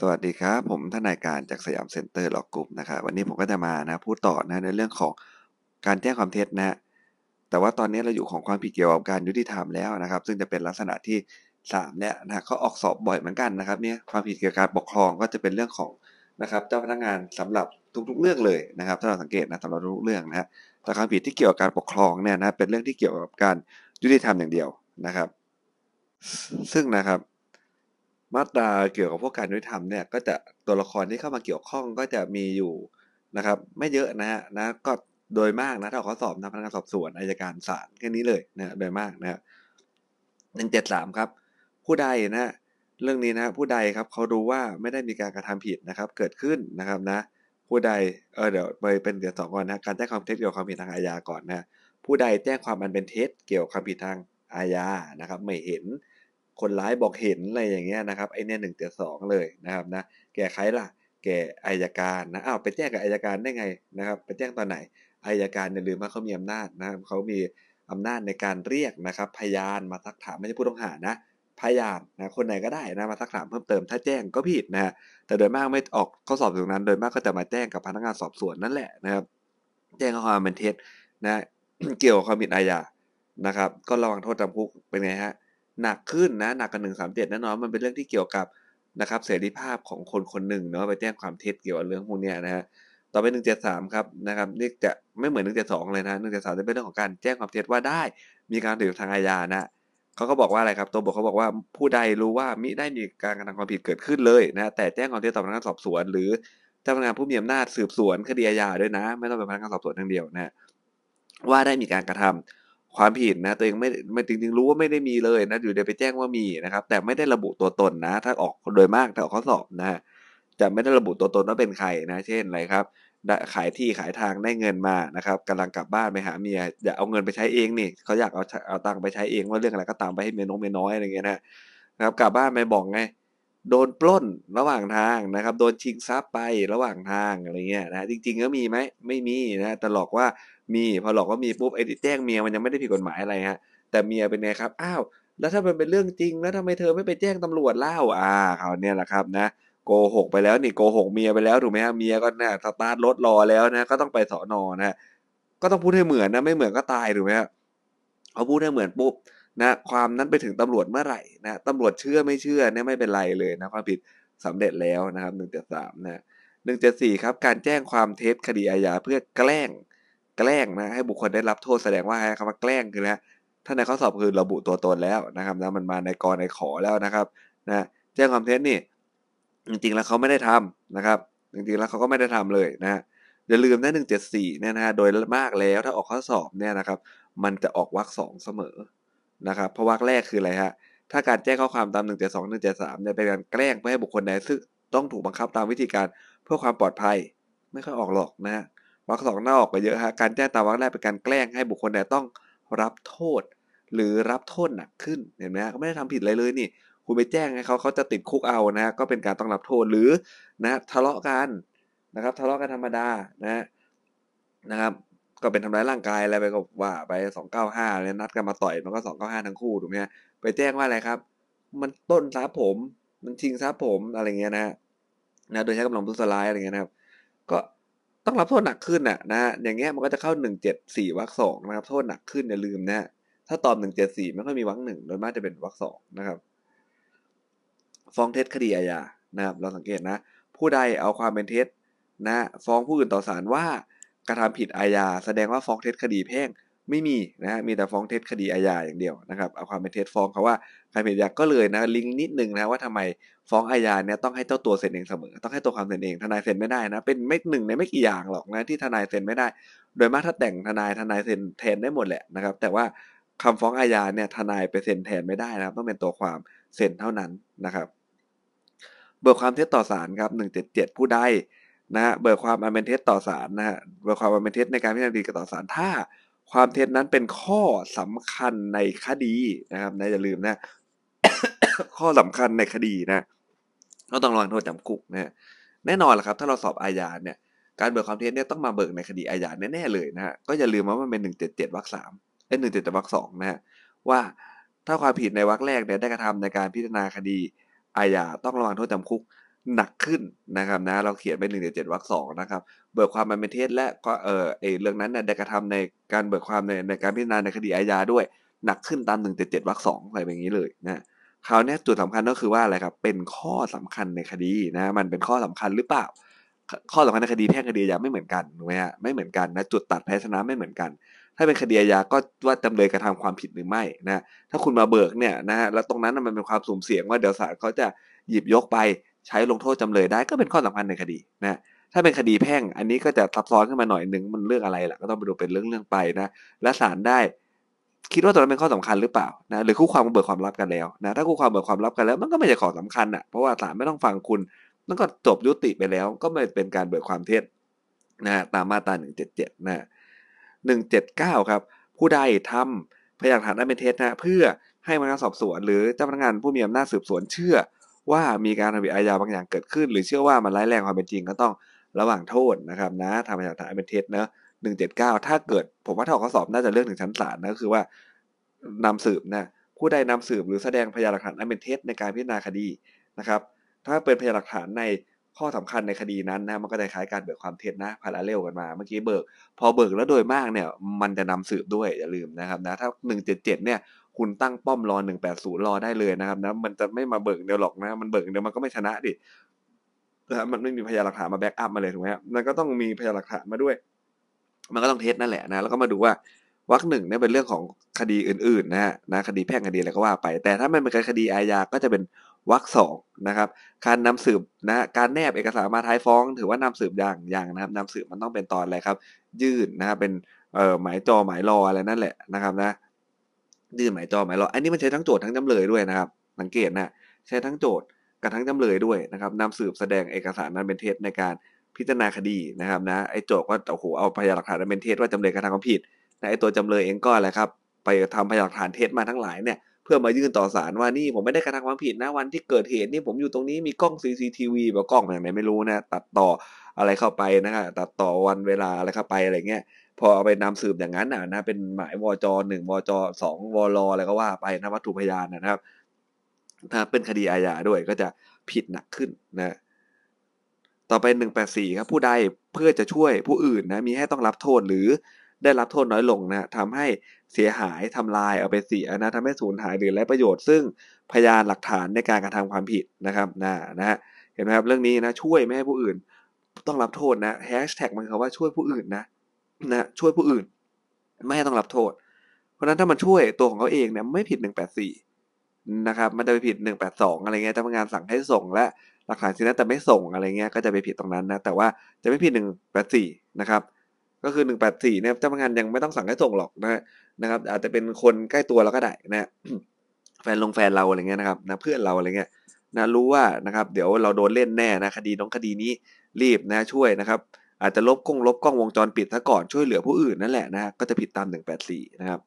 สวัสดีครับ ผมทนายการจาก Siam Center Law Group นะครับวันนี้ผมก็จะมานะพูดต่อนะในเรื่องของการแจ้งความเท็จนะแต่ว่าตอนนี้เราอยู่ของความผิดเกี่ยวกับการยุติธรรมแล้วนะครับ ซึ่งจะเป็นลักษณะที่3เนี่ยนะเขาออกสอบบ่อยเหมือนกันนะครับเนี่ยความผิดเกี่ยวกับการปกครองก็จะเป็นเรื่องของนะครับเจ้าพนักงานสำหรับทุกๆเรื่องเลยนะครับถ้าเราสังเกตนะสำหรับทุกเรื่องนะฮะแต่ความผิดที่เกี่ยวกับการปกครองเนี่ยนะเป็นเรื่องที่เกี่ยวกับการยุติธรรมอย่างเดียวนะครับ ซึ่งนะครับ มาตราเกี่ยวกับพวกการยุติธรรมเนี่ยก็จะตัวละครที่เข้ามาเกี่ยวข้องก็จะมีอยู่นะครับ ไม่เยอะนะฮะนะก็โดยมากนะถ้าเขาสอบทางพนักงานสอบสวนอายการศาลแค่นี้เลยนะโดยมากนะฮะหนึ่งเจ็ดสามครับ ผู้ใดนะฮะเรื่องนี้นะผู้ใดครับเขารู้ว่าไม่ได้มีการกระทำผิดนะครับ เกิดขึ้นนะครับนะ ผู้ใดเออเดี๋ยวไปเป็นเดี๋ยวสองก่อนนะการแจ้งความเท็จเกี่ยวกับความผิดทางอาญาก่อนนะผู้ใดแจ้งความอันเป็นเท็จเกี่ยวกับความผิดทางอาญานะครับ ไม่เห็น คนร้ายบอกเห็นอะไรอย่างเงี้ยนะครับไอเนี่ยหนึ่งเจ็ดสองเลยนะครับนะแก่ใครล่ะ แก่อายการนะอ้าวไปแจ้งกับอายการได้ไงนะครับ ไปแจ้งตอนไหนอายการอย่าลืมว่าเขามีอำนาจนะครับเขามีอำนาจในการเรียกนะครับ พยานมาซักถามไม่ใช่ผู้ต้องหานะพยานนะคนไหนก็ได้นะมาซักถามเพิ่มเติมถ้าแจ้งก็ผิดนะฮะแต่โดยมากไม่ออกข้อสอบตรงนั้น โดยมากก็จะมาแจ้งกับพนักงานสอบสวนนั่นแหละนะครับ แจ้งข้อความเป็นเท็จนะเกี่ยวกับความผิดอาญานะครับ ก็ระวังโทษจำคุกเป็นไงฮะ หนักขึ้นนะหนักกันหนึ่งสามเจ็ดแน่นอนมันเป็นเรื่องที่เกี่ยวกับนะครับเสรีภาพของคนคนหนึ่งเนาะไปแจ้งความเท็จเกี่ยวกับเรื่องพวกนี้นะฮะต่อไปหนึ่งเจ็ดสามครับนะครับนี่จะไม่เหมือนหนึ่งเจ็ดสองเลยนะหนึ่งเจ็ดสามจะเป็นเรื่องของการแจ้งความเท็จว่าได้ มีการถือทางอาญานะเขาก็บอกว่าอะไรครับ ตัวบทเขาบอกว่าผู้ใดรู้ว่ามิได้มีการกระทำความผิดเกิดขึ้นเลยนะแต่แจ้งความเท็จต่อพนักงานสอบสวน หรือเจ้าพนักงานผู้มีอำนาจสืบสวนคดีอาญาด้วยนะ ไม่ต้องเป็นพนักงานสอบสวนทั้งเดียวนะว่าได้มีการกระทำ ความผิดนะตัวเองไม่ไม่จริงๆรู้ว่าไม่ได้มีเลยนะอยู่เดี๋ยวไปแจ้งว่ามีนะครับ แต่ไม่ได้ระบุตัวตนนะ ถ้าออกโดยมากถ้าออกข้อสอบนะจะไม่ได้ระบุตัวตนว่าเป็นใครนะ เช่นอะไรครับขายที่ขายทางได้เงินมานะครับกำลังกลับบ้านไปหาเมียอย่าเอาเงินไปใช้เองนี่เขาอยากเอาเอาตังค์ไปใช้เองว่าเรื่องอะไรก็ตามไปให้เมียน้องเมียน้อยอะไรเงี้ยนะครับกลับบ้านไปบอกไงโดนปล้นระหว่างทางนะครับ โดนชิงทรัพย์ไประหว่างทางอะไรเงี้ยนะจริง ๆ ก็มีไหมไม่มีนะแต่หลอกว่า มีพอหลอกว่ามีปุ๊บไอ้ที่แจ้งเมียมันยังไม่ได้ผิดกฎหมายอะไรฮะ แต่เมียเป็นไงครับอ้าวแล้วถ้ามันเป็นเรื่องจริงแล้วทำไมเธอไม่ไปแจ้งตำรวจเล่าอ่าเขาเนี่ยแหละครับนะโกหกไปแล้วนี่โกหกเมียไปแล้วถูกไหมฮะเมียก็เนี่ยสตาร์ทรถรอแล้วนะก็ต้องไปสอนอนะก็ต้องพูดให้เหมือนนะไม่เหมือนก็ตายถูกไหมฮะเขาพูดให้เหมือนปุ๊บนะความนั้นไปถึงตำรวจเมื่อไหร่นะตำรวจเชื่อไม่เชื่อเนี่ยไม่เป็นไรเลยนะความผิดสำเร็จแล้วนะครับหนึ่งเจ็ดสามนะหนึ่งเจ็ดสี่ครับการแจ้งความเท็จคดีอาญาเพื่อแกล้ง แกล้งนะให้บุคคลได้รับโทษแสดงว่าคำว่าแกล้งคือนะถ้าในข้อสอบคือระบุตัวตนแล้วนะครับนะมันมาในกรในขอแล้วนะครับนะแจ้งความเท็จนี่จริงๆแล้วเขาไม่ได้ทำนะครับ จริงๆแล้วเขาก็ไม่ได้ทำเลยนะอย่าลืมนะหนึ่งเจ็ดสี่เนี่ยนะฮะโดยมากแล้วถ้าออกข้อสอบเนี่ยนะครับ มันจะออกวรรคสองเสมอนะครับ เพราะวรรคแรกคืออะไรฮะถ้าการแจ้งข้อความตามหนึ่งเจ็ดสองหนึ่งเจ็ดสามเนี่ยเป็นการแกล้งเพื่อให้บุคคลใดซึ่งต้องถูกบังคับตามวิธีการเพื่อความปลอดภัย ไม่ค่อยออกหรอกนะฮะ วรรคสองน่าออกไปเยอะฮะการแจ้งตามวรรคแรกเป็นการแกล้งให้บุคคลใดต้องรับโทษ หรือรับโทษหนักขึ้นเห็นไหมฮะไม่ได้ทำผิดอะไรเลยนี่ คุณไปแจ้งให้เขาเขาจะติดคุกเอานะก็เป็นการต้องรับโทษหรือนะทะเลาะกันนะครับทะเลาะกันธรรมดานะนะครับก็เป็นทำร้ายร่างกายอะไรไปก็ว่าไปสองเก้าห้าเลยนัดกันมาต่อยมันก็สองเก้าห้าทั้งคู่ถูกไหมไปแจ้งว่าอะไรครับ มันต้นทรัพย์ผมมันชิงทรัพย์ผมอะไรเงี้ยนะนะโดยใช้กำลังทุสลายอะไรเงี้ยนะครับ ก็ ต้องรับโทษหนักขึ้นน่ะนะอย่างเงี้ยมันก็จะเข้าหนึ่งเจ็ดสี่วรรคสองนะครับ โทษหนักขึ้นอย่าลืมนะถ้าตอบหนึ่งเจ็ดสี่ไม่ค่อยมีวรรคหนึ่งโดยมากจะเป็นวรรคสองนะครับ ฟ้องเท็จคดีอาญานะครับเราสังเกตนะ ผู้ใดเอาความเป็นเท็จนะ ฟ้องผู้อื่นต่อศาลว่ากระทำผิดอาญาแสดงว่าฟ้องเท็จคดีแพ่ง ไม่มีนะมีแต่ฟ้องเท็จคดีอาญาอย่างเดียวนะครับเอาความเป็นเท็จฟ้องเขาว่าใครผิดอาญาก็เลยนะลิงก์นิดนึงนะว่าทำไมฟ้องอาญาเนี่ยต้องให้เจ้าตัวเซ็นเองเสมอ ต้องให้ตัวความเซ็นเองทนายเซ็นไม่ได้นะเป็นไม่หนึ่งในไม่กี่อย่างหรอกนะที่ทนายเซ็นไม่ได้ โดยมากถ้าแต่งทนายทนายเซ็นแทนได้หมดแหละนะครับแต่ว่าคำฟ้องอาญาเนี่ยทนายไปเซ็นแทนไม่ได้นะครับต้องเป็นตัวความเซ็นเท่านั้นนะครับ เบิกความเท็จต่อศาลครับหนึ่งเจ็ดเจ็ดผู้ใดนะฮะเบิกความอันเป็นเท็จต่อศาลนะฮะเบิกความอันเป็นเท็จในการพิจารณาคดีกับต่อศาลถ้า ความเท็จนั้นเป็นข้อสำคัญในคดีนะครับนะอย่าลืมนะ ข้อสำคัญในคดีนะก็ต้องระวังโทษจำคุกนะแน่นอนแหละครับ ถ้าเราสอบอาญาเนี่ยการเบิกความเท็จเนี่ยต้องมาเบิกในคดีอาญาแน่ๆเลยนะฮะก็อย่าลืมว่ามันเป็นหนึ่งเจ็ดเจ็ดวรรคสามเอ้หนึ่งเจ็ดจ็ดวรรคสองนะฮะว่าถ้าความผิดในวรรคแรกเนี่ยได้กระทำในการพิจารณาคดีอาญาต้องระวังโทษจำคุก หนักขึ้นนะครับนะเราเขียนไปหนึ่งเจ็ดวรรคสองนะครับ เบิกความมันเป็นเท็จและก็เออไอเรื่องนั้นเนี่ยได้กระทำในการเบิกความในในการพิจารณาในคดีอาญาด้วย หนักขึ้นตามหนึ่งเจ็ดเจ็ดวรรคสองอะไรแบบนี้เลยนะคราวนี้จุดสำคัญก็คือว่าอะไรครับเป็นข้อสำคัญในคดีนะมันเป็นข้อสำคัญหรือเปล่า ข้อสำคัญในคดีแพ่งคดีอาญาไม่เหมือนกันถูกไหมฮะไม่เหมือนกันนะจุดตัดแพ้ชนะไม่เหมือนกัน ถ้าเป็นคดีอาญาก็ว่าจำเลยกระทำความผิดหรือไม่นะถ้าคุณมาเบิกเนี่ยนะฮะแล้วตรงนั้นมันเป็นความสุ่มเสี่ยงว่าเดี๋ยวศาลเขาจะหยิบยกไป ใช้ลงโทษจำเลยได้ก็เป็นข้อสำคัญในคดีนะถ้าเป็นคดีแพ่ง อันนี้ก็จะซับซ้อนขึ้นมาหน่อยหนึ่งมันเรื่องอะไรล่ะก็ต้องไปดูเป็นเรื่องเรื่องไปนะและศาลได้คิดว่าตัวนั้นเป็นข้อสำคัญหรือเปล่านะหรือคู่ความเบิกความลับกันแล้วนะถ้าคู่ความเบิกความลับกันแล้ว มันก็ไม่ใช่ข้อสำคัญอะเพราะว่าศาลไม่ต้องฟังคุณมันก็จบยุติไปแล้ว ก็ไม่เป็นการเบิกความเท็จนะตามมาตราหนึ่งเจ็ดเจ็ดนะหนึ่งเจ็ดเก้าครับผู้ใดทำพยานฐานอันเป็นเท็จนะเพื่อให้พนักงานสอบสวน หรือเจ้าพนักงานผู้มีอำนาจสืบสวนเชื่อ ว่ามีการทำผิดอาญาบางอย่างเกิดขึ้น หรือเชื่อว่ามันร้ายแรงความเป็นจริงก็ต้องระหว่างโทษนะครับนะทำพยานฐานอันเป็นเท็จนะหนึ่งเจ็ดเก้าถ้าเกิดผมว่าถ้าออกข้อสอบน่าจะเรื่องถึงชั้นศาลนะก็คือว่านำสืบนะผู้ใดนำสืบหรือแสดงพยานหลักฐานอันเป็นเท็จในการพิจารณาคดีนะครับ ถ้าเป็นพยานหลักฐานในข้อสำคัญในคดีนั้นนะมันก็จะคล้ายการเบิกความเท็จนะ parallel กันมาเมื่อกี้เบิก พอเบิกแล้วโดยมากเนี่ยมันจะนำสืบด้วยอย่าลืมนะครับนะถ้าหนึ่งเจ็ดเจ็ดเนี่ย คุณตั้งป้อมรอหนึ่งแปดศูนย์รอได้เลยนะครับนะมันจะไม่มาเบิกเดียวหรอกนะ มันเบิกเดียวมันก็ไม่ชนะดินะมันไม่มีพยานหลักฐานมา backup มาเลยถูกไหมครับมันก็ต้องมีพยานหลักฐานมาด้วย มันก็ต้องเท็จนั่นแหละนะ แล้วก็มาดูว่าวรรคหนึ่งเนี่ยเป็นเรื่องของคดีอื่นๆนะฮะนะคดีแพ่งคดีอะไรก็ว่าไป แต่ถ้ามันเป็นคดีอาญาก็จะเป็นวรรคสองนะครับ การนำสืบนะการแนบเอกสารมาท้ายฟ้อง ถือว่านำสืบอย่างอย่างนะครับนำสืบมันต้องเป็นตอนอะไรครับ ยื่นนะครับเป็นเอ่อหมายจอหมายรออะไรนั่นแหละนะครับนะ ยื่นหมายจอหมายรออันนี้มันใช้ทั้งโจทย์ทั้งจำเลยด้วยนะครับ สังเกตนะใช้ทั้งโจทย์กับทั้งจำเลยด้วยนะครับนำสืบแสดงเอกสารนั้นเป็นเท็จในการพิจารณาคดีนะครับนะไอ้โจทย์ก็โอ้โหเอาพยานหลักฐานนั้นเป็นเท็จว่าจำเลยกระทำความผิดไอ้ตัวจำเลยเองก็อะไรครับไปทำพยานหลักฐานเท็จมาทั้งหลายเนี่ยเพื่อมายื่นต่อศาลว่านี่ผมไม่ได้กระทำความผิดนะวันที่เกิดเหตุนี่ผมอยู่ตรงนี้มีกล้อง CCTV แบบกล้องอย่างไรไม่รู้นะตัดต่ออะไรเข้าไปนะครับตัดต่อวันเวลาอะไรเข้าไปอะไรเงี้ย พอเอาไปนำสืบอย่างนั้นนะนะเป็นหมายวจหนึ่งวจสองวรอะไรก็ว่าไปนะวัตถุพยานนะครับ ถ้าเป็นคดีอาญาด้วยก็จะผิดหนักขึ้นนะต่อไปหนึ่งแปดสี่ครับ ผู้ใดเพื่อจะช่วยผู้อื่นนะมีให้ต้องรับโทษหรือได้รับโทษน้อยลงนะทำให้เสียหายทำลายเอาไปเสียนะทำให้สูญหายหรือไร้ประโยชน์ ซึ่งพยานหลักฐานในการกระทำความผิดนะครับนะนะฮะเห็นไหมครับเรื่องนี้นะช่วยไม่ให้ผู้อื่นต้องรับโทษนะแฮชแท็กมันคือว่าช่วยผู้อื่นนะ นะช่วยผู้อื่น ไม่ให้ต้องรับโทษ เพราะนั้นถ้ามันช่วยตัวของเขาเองเนี่ยไม่ผิดหนึ่งแปดสี่นะครับ มันจะไปผิดหนึ่งแปดสองอะไรเงี้ยเจ้าพนักงานสั่งให้ส่งและหลักฐานชิ้นนั้นแต่ไม่ส่งอะไรเงี้ยก็จะไปผิดตรงนั้นนะแต่ว่าจะไม่ผิดหนึ่งแปดสี่นะครับก็คือหนึ่งแปดสี่เนี่ยเจ้าพนักงานยังไม่ต้องสั่งให้ส่งหรอกนะนะครับ อาจจะเป็นคนใกล้ตัวเราก็ได้นะแฟนลงแฟนเราอะไรเงี้ยนะครับนะเพื่อนเราอะไรเงี้ยนะรู้ว่านะครับ เดี๋ยวเราโดนเล่นแน่นะคดีน้องคดีนี้รีบนะช่วยนะครับ อาจจะลบกล้องลบกล้องวงจรปิดซะก่อนช่วยเหลือผู้อื่นนั่นแหละนะก็จะผิดตามหนึ่งแปดสี่นะครับ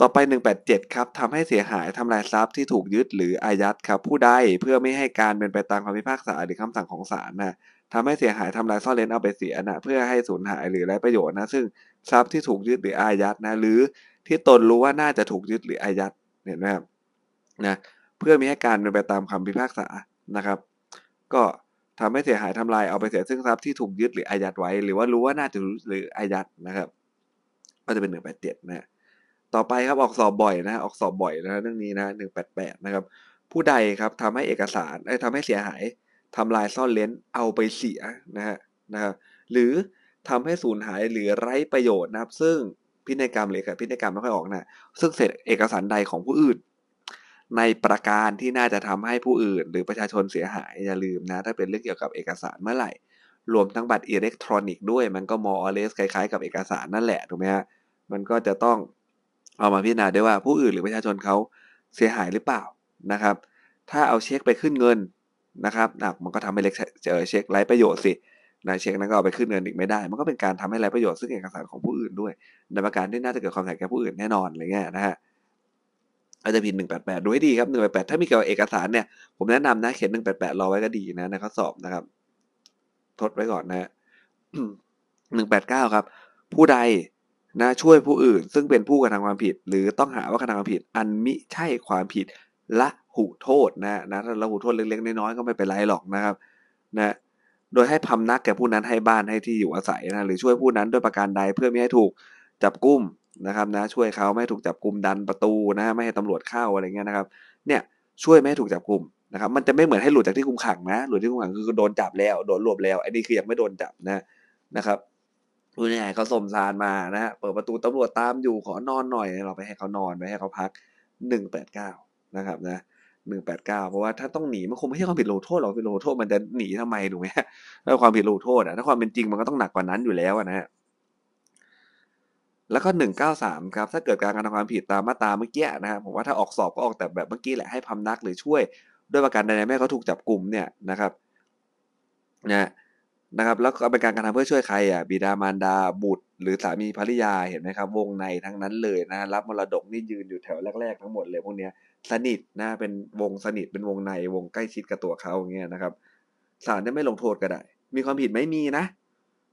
ต่อไป 187 ครับทำให้เสียหายทำลายทรัพย์ที่ถูกยึดหรืออายัดครับ ผู้ใดเพื่อไม่ให้การเป็นไปตามคำพิพากษาหรือคำสั่งของศาลนะทำให้เสียหายทำลายซ่อนเร้นเอาไปเสียนะเพื่อให้สูญหายหรือไร้ประโยชน์นะซึ่งทรัพย์ที่ถูกยึดหรืออายัดนะหรือที่ตนรู้ว่าน่าจะถูกยึดหรืออายัดเห็นไหมครับนะเพื่อมีให้การเป็นไปตามคำพิพากษานะครับ ก็ ทำให้เสียหายทำลายเอาไปเสียซึ่งทรัพย์ที่ถูกยึดหรืออายัดไว้ หรือว่ารู้ว่าน่าจะหรืออายัดนะครับ ก็จะเป็นหนึ่งแปดเจ็ดนะต่อไปครับออกสอบบ่อยนะออกสอบบ่อยนะเรื่องนี้นะหนึ่งแปดแปดนะครับ ผู้ใดครับทำให้เอกสารทำให้เสียหายทำลายซ่อนเลนเอาไปเสียนะฮะนะครับหรือทำให้สูญหายหรือไร้ประโยชน์นะครับ ซึ่งพินัยกรรมหรือพินัยกรรมไม่ค่อยออกนะซึ่งเสร็จเอกสารใดของผู้อื่น ในประการที่น่าจะทำให้ผู้อื่น หรือประชาชนเสียหายอย่าลืมนะ ถ้าเป็นเรื่องเกี่ยวกับเอกสารเมื่อไหร่ รวมทั้งบัตรอิเล็กทรอนิกส์ด้วยมันก็มอเลสคล้ายๆกับเอกสารนั่นแหละถูกไหมฮะมันก็จะต้องเอามาพิจารณาด้วยว่าผู้อื่นหรือประชาชนเขาเสียหายหรือเปล่านะครับ ถ้าเอาเช็คไปขึ้นเงินนะครับหนักมันก็ทำให้เล็กเจอเช็คไร้ประโยชน์สินะเช็คนั้นก็เอาไปขึ้นเงินอีกไม่ได้ มันก็เป็นการทำให้ไร้ประโยชน์ซึ่งเอกสารของผู้อื่นด้วยในประการที่น่าจะเกิดความเสียหายแก่ผู้อื่นแน่นอนอะไรเงี้ยนะฮะ อาจจะผิดหนึ่งแปดแปดดูให้ดีครับหนึ่งแปดแปดถ้ามีเกี่ยวกับเอกสารเนี่ย ผมแนะนำนะเขียนหนึ่งแปดแปดรอไว้ก็ดีนะในข้อสอบนะครับ ทดไว้ก่อนนะหนึ่งแปดเก้าครับ ผู้ใดนะช่วยผู้อื่น ซึ่งเป็นผู้กระทำความผิด หรือต้องหาว่ากระทำความผิด อันมิใช่ความผิดละหุโทษนะนะถ้าละหุโทษเล็กๆน้อยๆก็ไม่เป็นไรหรอกนะครับ นะ โดยให้พำนักแก่ผู้นั้นให้บ้านให้ที่อยู่อาศัยนะหรือช่วยผู้นั้นด้วยประการใดเพื่อไม่ให้ถูกจับกุม นะครับนะช่วยเขาไม่ถูกจับกลุ่มดันประตูนะไม่ให้ตำรวจเข้าอะไรเงี้ยนะครับเนี่ยช่วยไม่ให้ถูกจับกลุ่มนะครับมันจะไม่เหมือนให้หลุดจากที่คุมขังนะหลุดที่คุมขังคือโดนจับแล้วโดนรวบแล้วไอ้นี่คือยังไม่โดนจับนะนะครับพูดง่ายๆเขาสมสารมานะฮะเปิดประตูตำรวจตามอยู่ขอนอนหน่อย เราไปให้เขานอนไปให้เขาพักหนึ่งแปดเก้านะครับนะหนึ่งแปดเก้าเพราะว่าถ้าต้องหนีมันคงไม่ใช่ความผิดลงโทษหรอกผิดลงโทษมันจะหนีทำไมถูกไหมถ้าความผิดลงโทษอะถ้าความเป็นจริงมันก็ต้องหนักกว่านั้นอยู่แล้วนะฮะ แล้วก็หนึ่งเก้าสามครับ ถ้าเกิดการกระทำความผิดตามมาตราเมื่อกี้นะครับผมว่าถ้าออกสอบก็ออกแต่แบบเมื่อกี้แหละให้พำนักหรือช่วย ด้วยประการใดแม่เขาถูกจับกลุ่มเนี่ยนะครับนะนะครับ แล้วก็เป็นการกระทำเพื่อช่วยใครอะบิดามารดาบุตร หรือสามีภริยาเห็นไหมครับ วงในทั้งนั้นเลยนะรับมรดกนี่ยืนอยู่แถวแรก ๆ ทั้งหมดเลยพวกเนี้ยสนิทนะเป็นวงสนิทเป็นวงในวงใกล้ชิดกับตัวเขาอย่างเงี้ยนะครับศาลจะไม่ลงโทษก็ได้ มีความผิดไม่มีนะ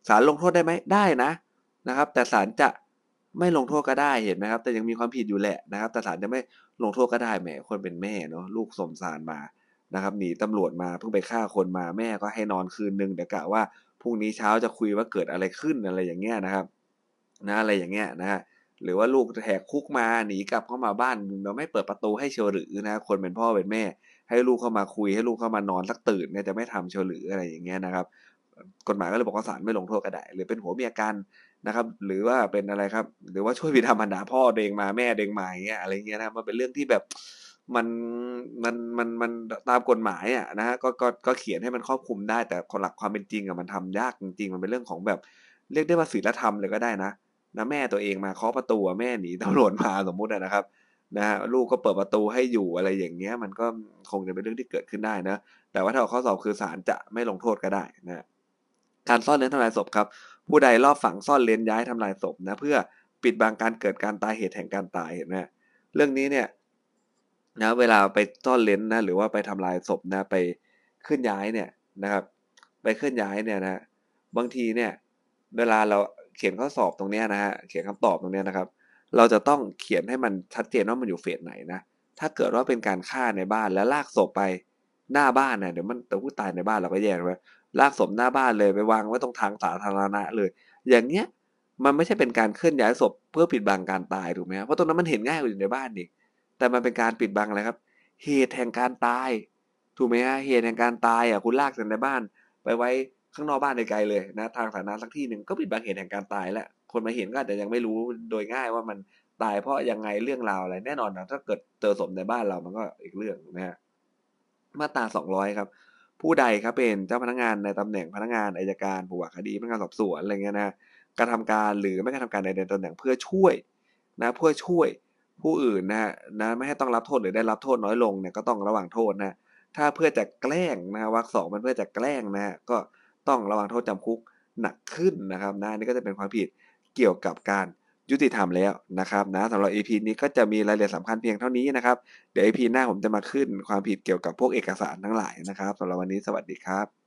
ศาลลงโทษได้ไหมได้นะนะครับ แต่ศาลจะ ไม่ลงโทษก็ได้เห็นไหมครับ แต่ยังมีความผิดอยู่แหละนะครับ แต่ศาลจะไม่ลงโทษก็ได้แหมคนเป็นแม่เนาะลูกสมสารมานะครับหนีตำรวจมาเพิ่งไปฆ่าคนมาแม่ก็ให้นอนคืนนึงเดี๋ยวกะว่าพรุ่งนี้เช้าจะคุยว่าเกิดอะไรขึ้นอะไรอย่างเงี้ยนะครับนะอะไรอย่างเงี้ยนะฮะหรือว่าลูกแหกคุกมาหนีกลับเข้ามาบ้านเราไม่เปิดประตูให้เชลหรือนะคนเป็นพ่อเป็นแม่ ให้ลูกเข้ามาคุยให้ลูกเข้ามานอนสักตื่นเนี่ยจะไม่ทำเชลหรืออะไรอย่างเงี้ยนะครับ กฎหมายก็เลยบอกว่าศาลไม่ลงโทษก็ได้หรือเป็นหัวเมียกัน นะครับ หรือว่าเป็นอะไรครับ หรือว่าช่วยบิดามารดาพ่อเดงมาแม่เดงมาอย่างเงี้ยอะไรเงี้ยนะมันเป็นเรื่องที่แบบมันมันมันมันตามกฎหมายอะนะฮะก็ก็ก็เขียนให้มันครอบคลุมได้ แต่หลักความเป็นจริงอะมันทำยากจริงๆมันเป็นเรื่องของแบบเรียกได้ว่าศีลธรรมเลยก็ได้นะนะแม่ตัวเองมาเคาะประตูแม่หนีตำรวจมาสมมุตินะครับนะฮะลูกก็เปิดประตูให้อยู่อะไรอย่างเงี้ย มันก็คงจะเป็นเรื่องที่เกิดขึ้นได้นะแต่ว่าถ้าข้อสอบคือศาลจะไม่ลงโทษก็ได้นะการซ่อนเร้นทำลายศพครับ ผู้ใดลอบฝังซ่อนเร้นย้ายทำลายศพนะเพื่อปิดบังการเกิดการตายเหตุแห่งการตายเห็นไหมเรื่องนี้เนี่ยนะเวลาไปซ่อนเร้นนะหรือว่าไปทำลายศพนะไปเคลื่อนย้ายเนี่ยนะครับ ไปเคลื่อนย้ายเนี่ยนะบางทีเนี่ยเวลาเราเขียนข้อสอบตรงนี้นะฮะเขียนคำตอบตรงนี้นะครับ เราจะต้องเขียนให้มันชัดเจนว่ามันอยู่เฟสไหนนะถ้าเกิดว่าเป็นการฆ่าในบ้านแล้วลากศพไปหน้าบ้านนะเดี๋ยวมันแต่ผู้ตายในบ้านเราก็แย่ไว้ ลากศพหน้าบ้านเลยไปวางไว้ตรงทางสาธารณะเลย อย่างเงี้ยมันไม่ใช่เป็นการเคลื่อนย้ายศพเพื่อปิดบังการตายถูกไหมครับเพราะตรงนั้นมันเห็นง่ายกว่าอยู่ในบ้านอีกแต่มันเป็นการปิดบังอะไรครับ เหตุแห่งการตาย ถูกไหมฮะเหตุแห่งการตายอะคุณลากจากในบ้าน ไปไว้ข้างนอกบ้านไกลเลยนะทางสาธารณะสักที่หนึ่งก็ปิดบังเหตุแห่งการตายแล้วคนมาเห็นก็อาจจะยังไม่รู้โดยง่ายว่ามันตายเพราะยังไงเรื่องราวอะไรแน่นอนนะถ้าเกิดเจอศพในบ้านเรามันก็อีกเรื่องนะฮะมาตราสองร้อยครับ ผู้ใดครับเป็นเจ้าพนักงานในตำแหน่งพนักงานอายการผู้ว่าคดีพนักงานสอบสวนอะไรเงี้ยนะกระทำการหรือไม่กระทำการใดในตำแหน่งเพื่อช่วยนะเพื่อช่วยผู้อื่นนะนะไม่ให้ต้องรับโทษหรือได้รับโทษน้อยลงเนี่ยก็ต้องระวังโทษนะถ้าเพื่อจะแกล้งนะวรรคสองมันเพื่อจะแกล้งนะก็ต้องระวังโทษจำคุกหนักขึ้นนะครับนะนี่ก็จะเป็นความผิดเกี่ยวกับการ ยุติธรรมแล้วนะครับนะสำหรับ EP นี้ก็จะมีรายละเอียดสำคัญเพียงเท่านี้นะครับ เดี๋ยว EP หน้าผมจะมาขึ้นความผิดเกี่ยวกับพวกเอกสารทั้งหลายนะครับสำหรับวันนี้สวัสดีครับ